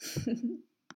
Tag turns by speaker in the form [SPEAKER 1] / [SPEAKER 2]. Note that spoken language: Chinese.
[SPEAKER 1] 呵 呵